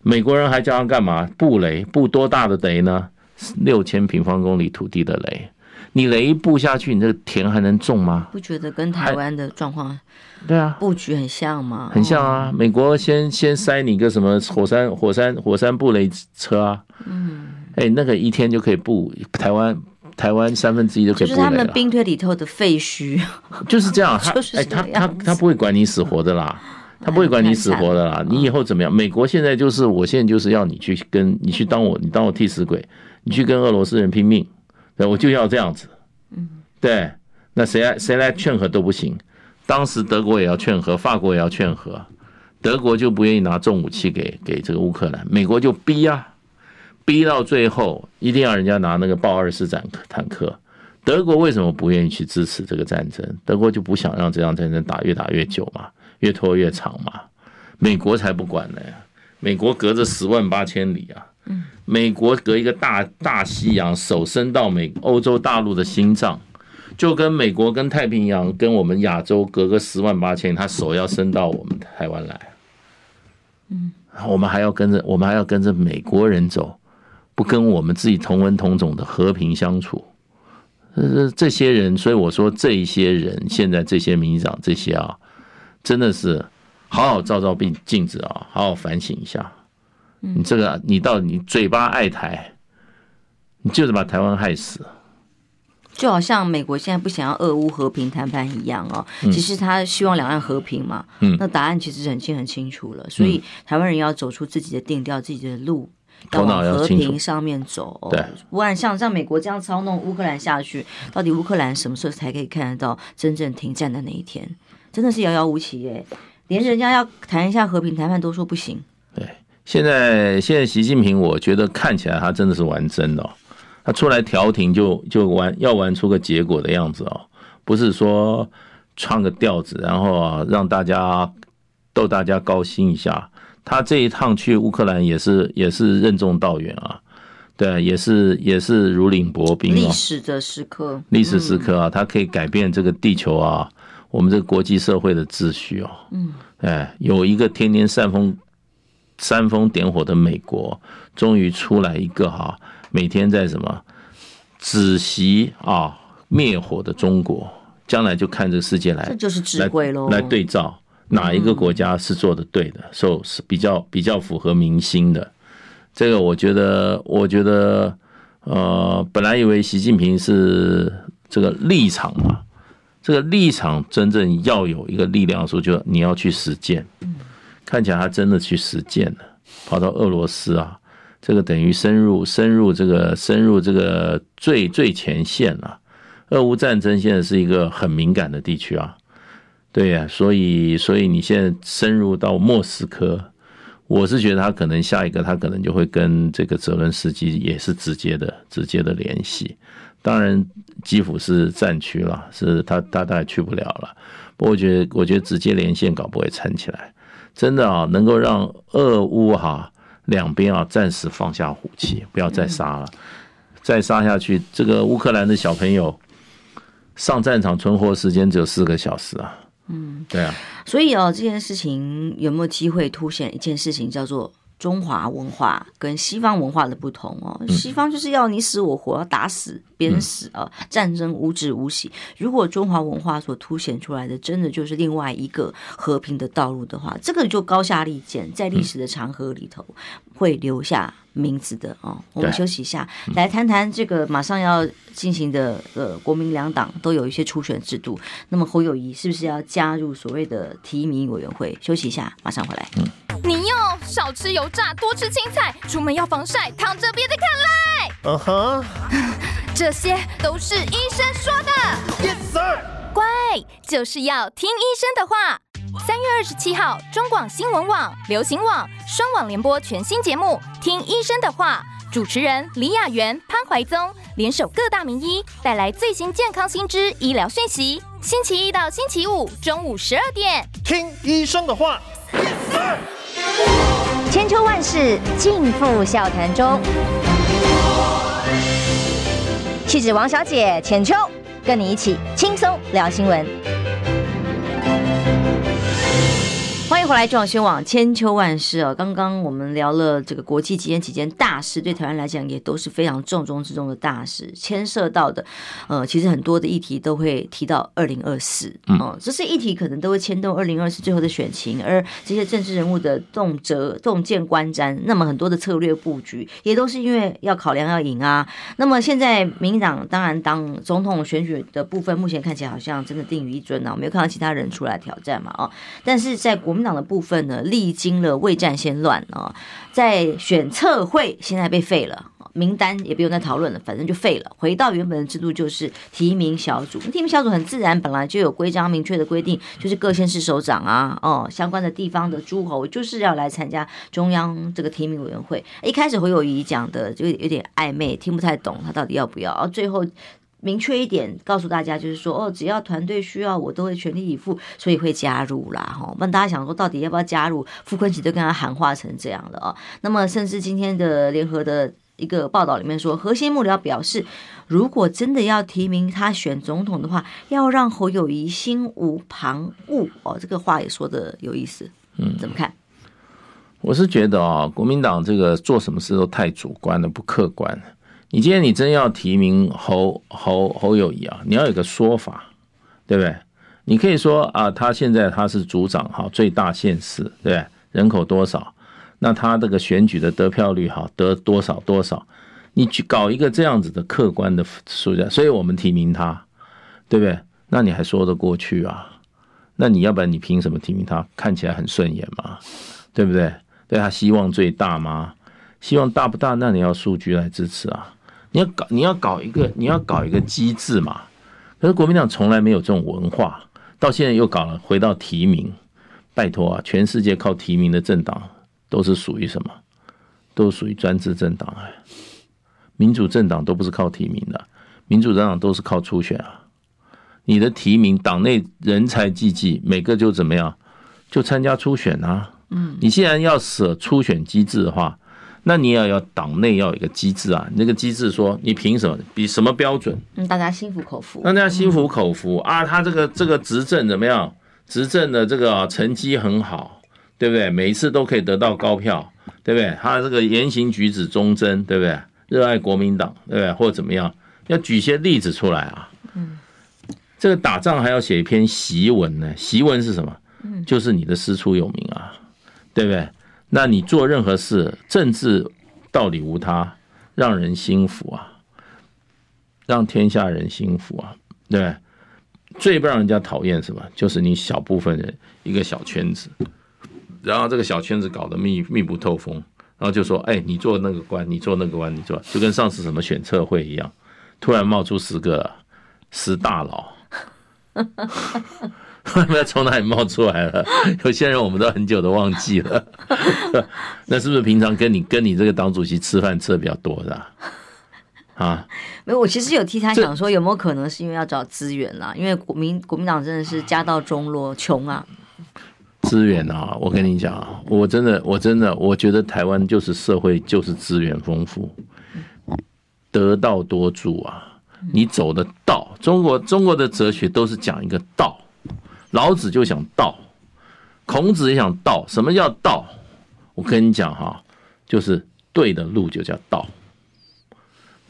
美国人还叫他干嘛？布雷，布多大的雷呢？六千平方公里土地的雷，你雷一布下去，你这个田还能种吗？不觉得跟台湾的状况对啊布局很像吗？很像啊，美国先先塞你个什么火山火山火山布雷车啊，嗯，哎，那个一天就可以布台湾。台湾三分之一都可以，就是他们兵推里头的废墟，[laughs] 就是这样。他哎，他他他不会管你死活的啦，他不会管你死活的啦。你以后怎么样？美国现在就是，我现在就是要你去跟你去当我，你当我替死鬼，你去跟俄罗斯人拼命，对，我就要这样子。嗯，对，那谁来谁来劝和都不行。当时德国也要劝和，法国也要劝和，德国就不愿意拿重武器给给这个乌克兰，美国就逼啊。逼到最后，一定要人家拿那个豹二式坦克坦克。德国为什么不愿意去支持这个战争？德国就不想让这场战争打越打越久嘛，越拖越长嘛。美国才不管呢，美国隔着十万八千里啊，美国隔一个大大西洋，手伸到美欧洲大陆的心脏，就跟美国跟太平洋跟我们亚洲隔个十万八千里，他手要伸到我们台湾来。嗯，我们还要跟着，我们还要跟着美国人走。不跟我们自己同文同种的和平相处，呃，这些人，所以我说这一些人，现在这些民进党这些啊，真的是好好照照镜镜子啊，好好反省一下。你这个，你到你嘴巴爱台，你就是把台湾害死。就好像美国现在不想要俄乌和平谈判一样哦，其实他希望两岸和平嘛。嗯，那答案其实很清很清楚了，所以台湾人要走出自己的定调，自己的路。要往和平上面走，对，不然像像美国这样操弄乌克兰下去，到底乌克兰什么时候才可以看得到真正停战的那一天？真的是遥遥无期耶，连人家要谈一下和平谈判都说不行。对，现在现在习近平，我觉得看起来他真的是玩真的，他出来调停就就玩要玩出个结果的样子哦，不是说唱个调子，然后啊让大家逗大家高兴一下。他这一趟去乌克兰也是也是任重道远啊，对，也是也是如履薄冰啊。历史的时刻，历史时刻啊，他可以改变这个地球啊，我们这个国际社会的秩序哦。嗯，哎，有一个天天煽风煽风点火的美国，终于出来一个哈，每天在什么止息啊灭火的中国，将来就看这个世界来，这就是智慧喽，来对照。哪一个国家是做的对的，说是比较比较符合民心的？这个我觉得，我觉得，呃，本来以为习近平是这个立场嘛，这个立场真正要有一个力量的时候，就你要去实践。看起来他真的去实践了，跑到俄罗斯啊，这个等于深入深入这个深入这个最最前线了。俄乌战争现在是一个很敏感的地区啊。对呀、啊，所以所以你现在深入到莫斯科，我是觉得他可能下一个他可能就会跟这个泽伦斯基也是直接的直接的联系。当然基辅是战区了，是他他大概去不了了。不过我觉得我觉得直接连线搞不会撑起来，真的啊，能够让俄乌哈两边啊暂时放下武器，不要再杀了，再杀下去，这个乌克兰的小朋友上战场存活时间只有四个小时啊。嗯，对啊，所以哦，这件事情有没有机会凸显一件事情，叫做中华文化跟西方文化的不同哦？西方就是要你死我活，要打死。鞭死啊！战争无止无息。如果中华文化所凸显出来的，真的就是另外一个和平的道路的话，这个就高下立见，在历史的长河里头会留下名字的哦。我们休息一下，来谈谈这个马上要进行的呃，国民两党都有一些初选制度。那么侯友谊是不是要加入所谓的提名委员会？休息一下，马上回来。你要少吃油炸，多吃青菜，出门要防晒，躺着别再看赖。嗯哼。[laughs] 这些都是医生说的。Yes, sir. 乖，就是要听医生的话。三月二十七号，中广新闻网、流行网双网联播全新节目《听医生的话》，主持人李雅媛、潘怀宗联手各大名医，带来最新健康新知、医疗讯息。星期一到星期五中午十二点，听医生的话。千秋万世尽付笑谈中。气质王小姐浅秋，跟你一起轻松聊新闻。迎回来，中央新闻网千秋万世啊！刚刚我们聊了这个国际期间几件大事，对台湾来讲也都是非常重中之重的大事，牵涉到的，呃，其实很多的议题都会提到二零二四，嗯，这些议题可能都会牵动二零二四最后的选情，而这些政治人物的动辄洞见观瞻，那么很多的策略布局也都是因为要考量要赢啊。那么现在民进党当然当总统选举的部分，目前看起来好像真的定于一尊啊，没有看到其他人出来挑战嘛，啊，但是在国民党的部分呢，历经了未战先乱啊，在选测会现在被废了，名单也不用再讨论了，反正就废了。回到原本的制度，就是提名小组。提名小组很自然，本来就有规章明确的规定，就是各县市首长啊，哦，相关的地方的诸侯就是要来参加中央这个提名委员会。一开始侯友宜讲的就有点暧昧，听不太懂他到底要不要，然后最后。明确一点告诉大家，就是说哦，只要团队需要，我都会全力以赴，所以会加入啦，哈。问大家想说，到底要不要加入？傅昆奇都跟他喊话成这样了啊。那么，甚至今天的联合的一个报道里面说，核心幕僚表示，如果真的要提名他选总统的话，要让侯友谊心无旁骛哦。这个话也说的有意思，嗯，怎么看？我是觉得啊，国民党这个做什么事都太主观了，不客观。你今天你真要提名侯侯侯友宜啊，你要有个说法，对不对？你可以说啊，他现在他是组长哈，最大县市，对不对？人口多少？那他这个选举的得票率哈，得多少多少？你去搞一个这样子的客观的数据，所以我们提名他，对不对？那你还说得过去啊？那你要不然你凭什么提名他？看起来很顺眼嘛，对不对？对他希望最大吗？希望大不大？那你要数据来支持啊。你要搞，你要搞一个，你要搞一个机制嘛？可是国民党从来没有这种文化，到现在又搞了，回到提名。拜托啊，全世界靠提名的政党都是属于什么？都属于专制政党哎。民主政党都不是靠提名的，民主政党都是靠初选啊。你的提名，党内人才济济，每个就怎么样，就参加初选啊。嗯，你既然要舍初选机制的话。那你也要要党内要有一个机制啊，那个机制说你凭什么，比什么标准？嗯，大家心服口服。让大家心服口服啊，他这个这个执政怎么样？执政的这个成绩很好，对不对？每一次都可以得到高票，对不对？他这个言行举止忠贞，对不对？热爱国民党，对不对？或者怎么样？要举些例子出来啊。嗯，这个打仗还要写一篇檄文呢，檄文是什么？嗯，就是你的师出有名啊，对不对？那你做任何事，政治道理无他，让人心服啊，让天下人心服啊，对？最不让人家讨厌什么？就是你小部分人一个小圈子，然后这个小圈子搞得密密不透风，然后就说：“哎，你做那个官，你做那个官，你做，就跟上次什么选测会一样，突然冒出十个十大佬。[laughs] ”不知道从哪里冒出来了，有些人我们都很久都忘记了。[laughs] 那是不是平常跟你跟你这个党主席吃饭吃的比较多的啊？啊，没有，我其实有替他想说，有没有可能是因为要找资源啦？因为国民国民党真的是家道中落，穷啊。资源啊，我跟你讲啊，我真的我真的我觉得台湾就是社会就是资源丰富，得道多助啊。你走的道，中国中国的哲学都是讲一个道。老子就想道，孔子也想道。什么叫道？我跟你讲哈，就是对的路就叫道。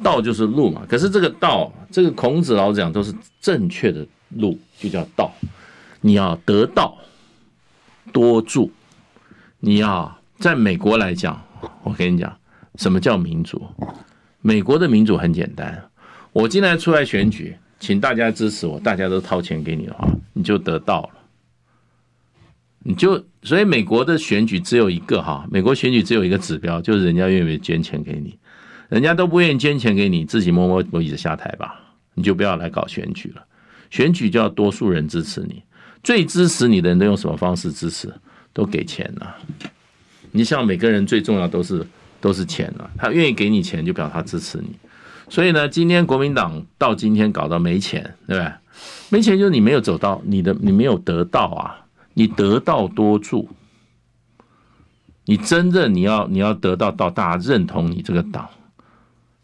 道就是路嘛。可是这个道，这个孔子、老子讲都是正确的路，就叫道。你要得道，多助。你要在美国来讲，我跟你讲，什么叫民主？美国的民主很简单。我今天出来选举。请大家支持我，大家都掏钱给你的话，你就得到了。你就所以美国的选举只有一个哈，美国选举只有一个指标，就是人家愿不愿意捐钱给你，人家都不愿意捐钱给你，自己摸摸鼻子下台吧，你就不要来搞选举了。选举就要多数人支持你，最支持你的人都用什么方式支持？都给钱了。你像每个人最重要都是都是钱了，他愿意给你钱，就表示他支持你。所以呢，今天国民党到今天搞到没钱，对不对？没钱就是你没有走到你的，你没有得到啊，你得道多助。你真正你要你要得到到大家认同你这个党，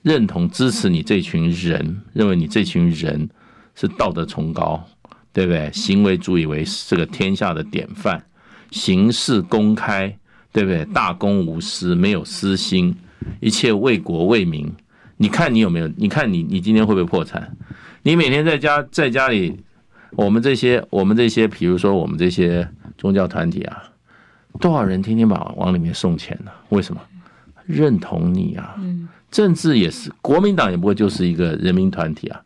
认同支持你这群人，认为你这群人是道德崇高，对不对？行为足以为这个天下的典范，行事公开，对不对？大公无私，没有私心，一切为国为民。你看你有没有？你看你你今天会不会破产？你每天在家在家里，我们这些我们这些，比如说我们这些宗教团体啊。多少人天天把往里面送钱呢？为什么？认同你啊！政治也是，国民党也不过就是一个人民团体啊。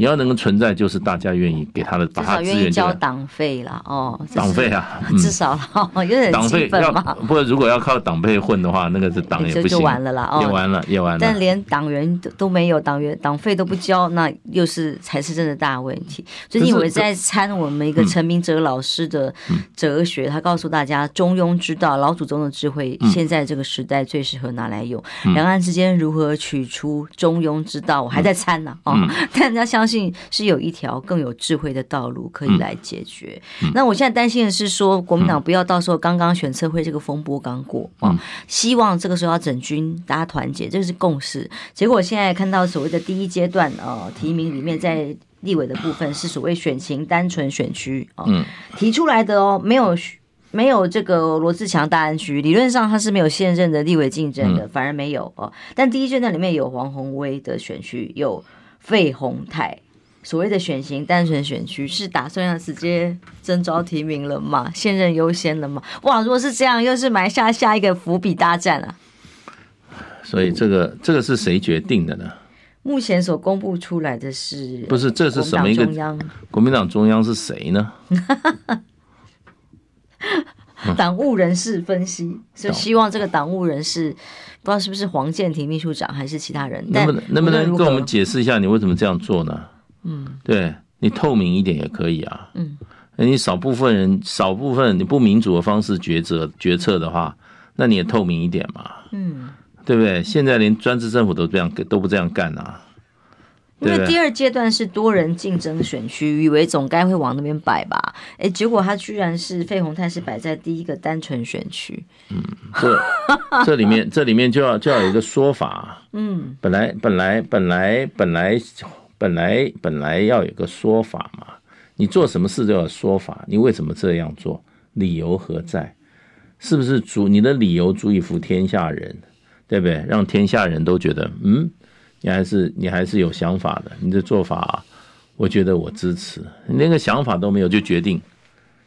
你要能够存在，就是大家愿意给他的，把他愿意交党费了哦。党费啊，[laughs] 至少了 [laughs] 有点党费要。不过如果要靠党费混的话，那个是党也不行，就完了啦。哦，也完了，也完了。但连党员都都没有，党员党费都不交，那又是才是真的大问题。最近我在参我们一个陈明哲老师的哲学，他告诉大家中庸之道，老祖宗的智慧，现在这个时代最适合拿来用。两岸之间如何取出中庸之道，我还在参呢。哦，[laughs] 但人家相。信是有一条更有智慧的道路可以来解决。那我现在担心的是说，国民党不要到时候刚刚选测会这个风波刚过啊，希望这个时候要整军，大家团结，这个是共识。结果现在看到所谓的第一阶段啊提名里面，在立委的部分是所谓选情单纯选区啊提出来的哦，没有没有这个罗志强大安区，理论上他是没有现任的立委竞争的，反而没有哦。但第一阶段里面有黄鸿威的选区有。费鸿泰所谓的选型单纯选区是打算要直接征召提名了吗？现任优先了吗？哇，如果是这样，又是埋下下一个伏笔大战啊！所以这个这个是谁决定的呢？目前所公布出来的是不是这是什么一个？国民党中央是谁呢？[laughs] 党务人士分析，就希望这个党务人士。不知道是不是黄建庭秘书长还是其他人？能不能能不能跟我们解释一下你为什么这样做呢？嗯，对你透明一点也可以啊。嗯，你少部分人少部分你不民主的方式抉择决策的话，那你也透明一点嘛。嗯，对不对？现在连专制政府都这样都不这样干啊。因为第二阶段是多人竞争选区，以为总该会往那边摆吧？哎，结果他居然是费鸿泰是摆在第一个单纯选区。嗯，这 [laughs] 这里面这里面就要就要有一个说法。嗯，本来本来本来本来本来本来要有个说法嘛。你做什么事都要说法，你为什么这样做？理由何在？是不是足你的理由足以服天下人？对不对？让天下人都觉得嗯。你还是你还是有想法的，你的做法，我觉得我支持。你连个想法都没有就决定，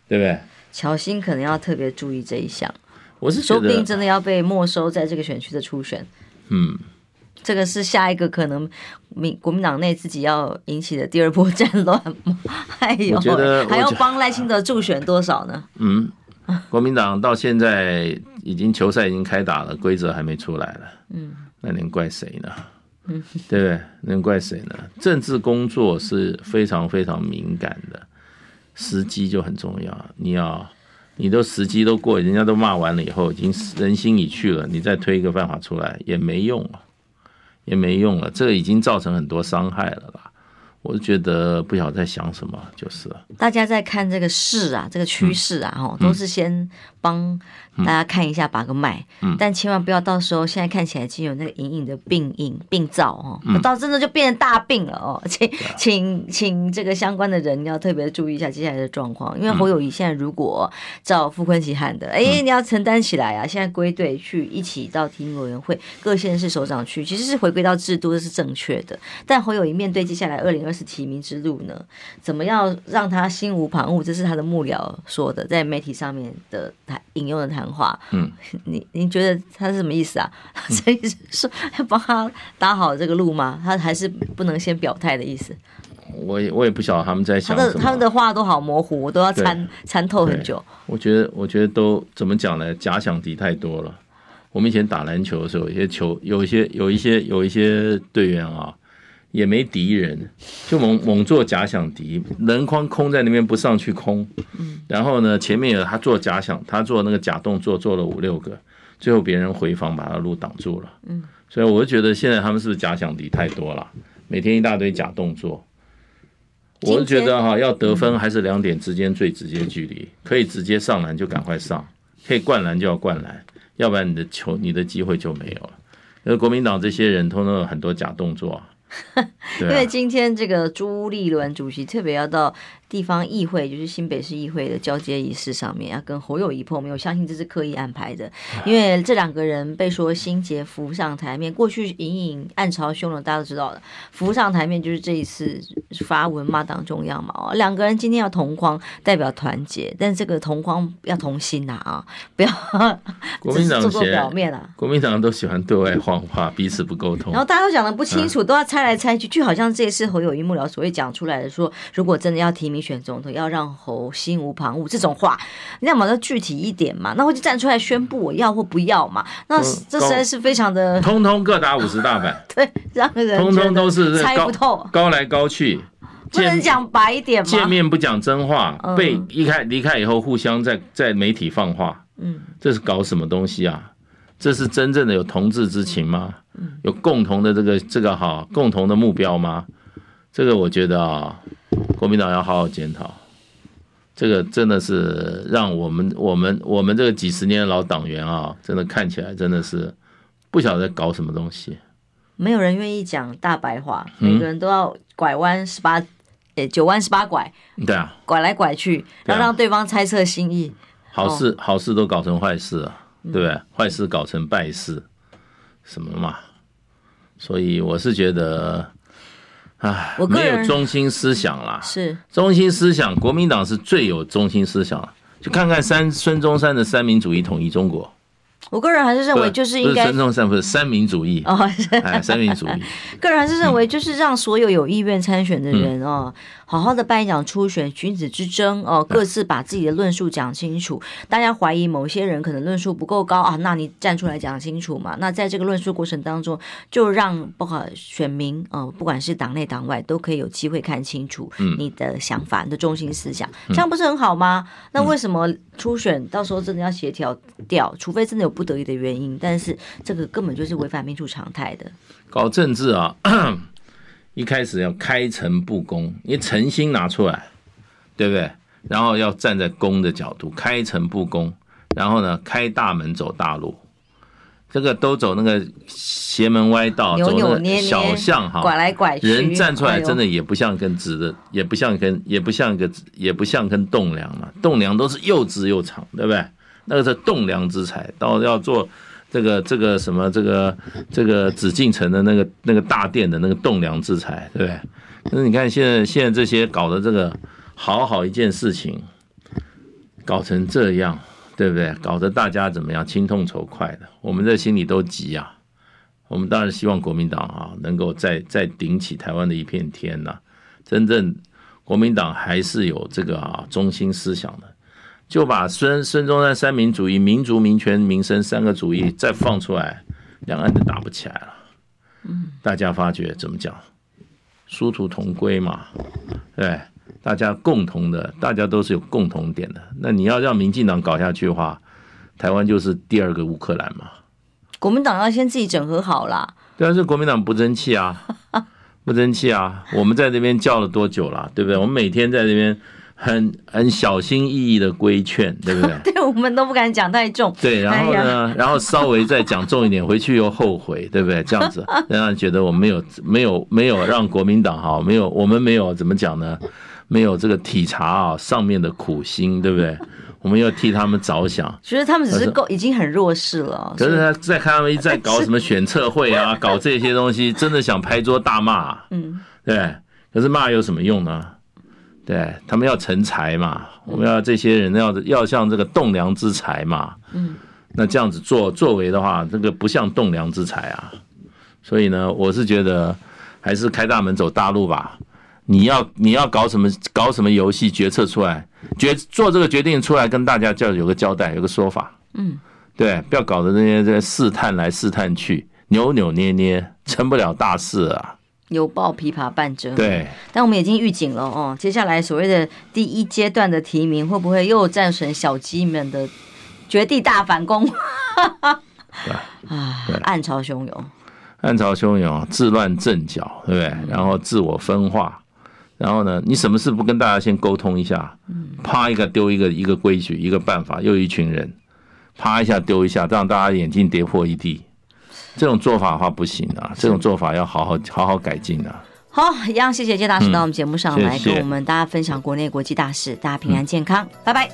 对不对？乔欣可能要特别注意这一项。我是说不定真的要被没收在这个选区的初选。嗯，这个是下一个可能民国民党内自己要引起的第二波战乱吗？还有还要帮赖清德助选多少呢？嗯，国民党到现在已经球赛已经开打了，规则还没出来了。嗯，那能怪谁呢？对不对？能怪谁呢？政治工作是非常非常敏感的，时机就很重要。你要，你都时机都过，人家都骂完了以后，已经人心已去了，你再推一个办法出来也没用了，也没用了。这个已经造成很多伤害了啦。我觉得不晓得在想什么，就是。大家在看这个势啊，这个趋势啊，哈、嗯，都是先帮大家看一下，把个脉。嗯。但千万不要到时候现在看起来已经有那个隐隐的病因病灶哦，到真的就变成大病了哦。[laughs] 请请请这个相关的人要特别注意一下接下来的状况，因为侯友谊现在如果照傅昆奇喊的，哎、嗯，你要承担起来啊！现在归队去一起到提名委员会，各县市首长去，其实是回归到制度，这是正确的。但侯友谊面对接下来二零二。四提名之路呢？怎么样让他心无旁骛？这是他的幕僚说的，在媒体上面的谈引用的谈话。嗯，[laughs] 你您觉得他是什么意思啊？这意思说要帮他打好这个路吗？他还是不能先表态的意思？我也我也不晓得他们在想什么。他的他们的话都好模糊，我都要参参透很久。我觉得我觉得都怎么讲呢？假想敌太多了。我们以前打篮球的时候，有些球有一些有一些有一些队员啊。也没敌人，就猛猛做假想敌，人框空在那边不上去空，然后呢，前面有他做假想，他做那个假动作做了五六个，最后别人回防把他路挡住了，所以我就觉得现在他们是不是假想敌太多了，每天一大堆假动作。我是觉得哈，要得分还是两点之间最直接距离，可以直接上篮就赶快上，可以灌篮就要灌篮，要不然你的球你的机会就没有了。因为国民党这些人通常有很多假动作啊。[laughs] 因为今天这个朱立伦主席特别要到。地方议会就是新北市议会的交接仪式上面要跟侯友谊碰面，我相信这是刻意安排的，因为这两个人被说心结浮上台面，过去隐隐暗潮汹涌，大家都知道的，浮上台面就是这一次发文骂党中央嘛。两个人今天要同框，代表团结，但这个同框要同心呐啊，不要 [laughs] 国民党做做表面啊。国民党都喜欢对外谎话，彼此不沟通，然后大家都讲的不清楚，都要猜来猜去，就好像这一次侯友谊幕僚所谓讲出来的说，如果真的要提名。选总统要让侯心无旁骛，这种话，你要么要具体一点嘛，那我就站出来宣布我要或不要嘛。那这实在是非常的，通通各打五十大板，[laughs] 对，让人通通都是猜不透，高来高去，不能讲白一点吗？见面不讲真话，被一开离开以后互相在在媒体放话，嗯，这是搞什么东西啊？这是真正的有同志之情吗？有共同的这个这个哈共同的目标吗？这个我觉得啊。国民党要好好检讨，这个真的是让我们我们我们这个几十年的老党员啊，真的看起来真的是不晓得在搞什么东西。没有人愿意讲大白话，每个人都要拐弯十八，诶，九弯十八拐。对啊，拐来拐去，要让对方猜测心意。好事好事都搞成坏事啊，对不对？坏事搞成败事，什么嘛？所以我是觉得。唉，没有中心思想啦。是中心思想，国民党是最有中心思想。就看看三孙中山的三民主义统一中国。我个人还是认为，就是应该孙中山不是三民主义哦，哎，三民主义。[laughs] 个人还是认为，就是让所有有意愿参选的人哦。好好的办一场初选，君子之争哦，各自把自己的论述讲清楚。大家怀疑某些人可能论述不够高啊，那你站出来讲清楚嘛。那在这个论述过程当中，就让不好选民哦，不管是党内党外，都可以有机会看清楚你的想法、你的中心思想，这样不是很好吗？那为什么初选到时候真的要协调掉？除非真的有不得已的原因，但是这个根本就是违反民主常态的。搞政治啊！一开始要开诚布公，你诚心拿出来，对不对？然后要站在公的角度，开诚布公，然后呢，开大门走大路，这个都走那个邪门歪道，扭扭捏捏走那个小巷哈，拐来拐去，人站出来真的也不像根直的，也不像根，也不像个，也不像根栋梁嘛，栋梁都是又直又长，对不对？那个是栋梁之才，到要做。这个这个什么这个这个紫禁城的那个那个大殿的那个栋梁之才，对不对？可是你看现在现在这些搞的这个好好一件事情，搞成这样，对不对？搞得大家怎么样？心痛仇快的，我们在心里都急啊。我们当然希望国民党啊能够再再顶起台湾的一片天呐、真正国民党还是有这个啊中心思想的。就把孙孙中山三民主义、民族、民权、民生三个主义再放出来，两岸就打不起来了。嗯，大家发觉怎么讲？殊途同归嘛，对，大家共同的，大家都是有共同点的。那你要让民进党搞下去的话，台湾就是第二个乌克兰嘛。国民党要先自己整合好啦。对啊，是国民党不争气啊，不争气啊！我们在这边叫了多久了？对不对？我们每天在这边。很很小心翼翼的规劝，对不对？[laughs] 对，我们都不敢讲太重。对，然后呢，哎、[laughs] 然后稍微再讲重一点，回去又后悔，对不对？这样子 [laughs] 让人觉得我们没有没有没有让国民党哈，没有我们没有怎么讲呢？没有这个体察啊上面的苦心，对不对？我们要替他们着想。其实他们只是够已经很弱势了。可是他再看他们一再搞什么选测会啊，搞这些东西，真的想拍桌大骂。嗯，对。可是骂有什么用呢？对他们要成才嘛，我们要这些人要要像这个栋梁之才嘛，嗯，那这样子做作为的话，这个不像栋梁之才啊，所以呢，我是觉得还是开大门走大路吧。你要你要搞什么搞什么游戏决策出来，决做这个决定出来，跟大家叫有个交代，有个说法，嗯，对，不要搞得那些这试探来试探去，扭扭捏捏，成不了大事啊。犹抱琵琶半遮。对，但我们已经预警了哦，接下来所谓的第一阶段的提名，会不会又战胜小鸡们的绝地大反攻？[laughs] 对啊，暗潮汹涌，暗潮汹涌，自乱阵脚，对不对？然后自我分化，然后呢，你什么事不跟大家先沟通一下？啪一个丢一个一个规矩一个办法，又一群人，啪一下丢一下，让大家眼镜跌破一地。这种做法的话不行啊，这种做法要好好好好改进啊。好，一样谢谢谢大使到我们节目上来跟我们大家分享国内国际大事，大家平安健康，拜拜。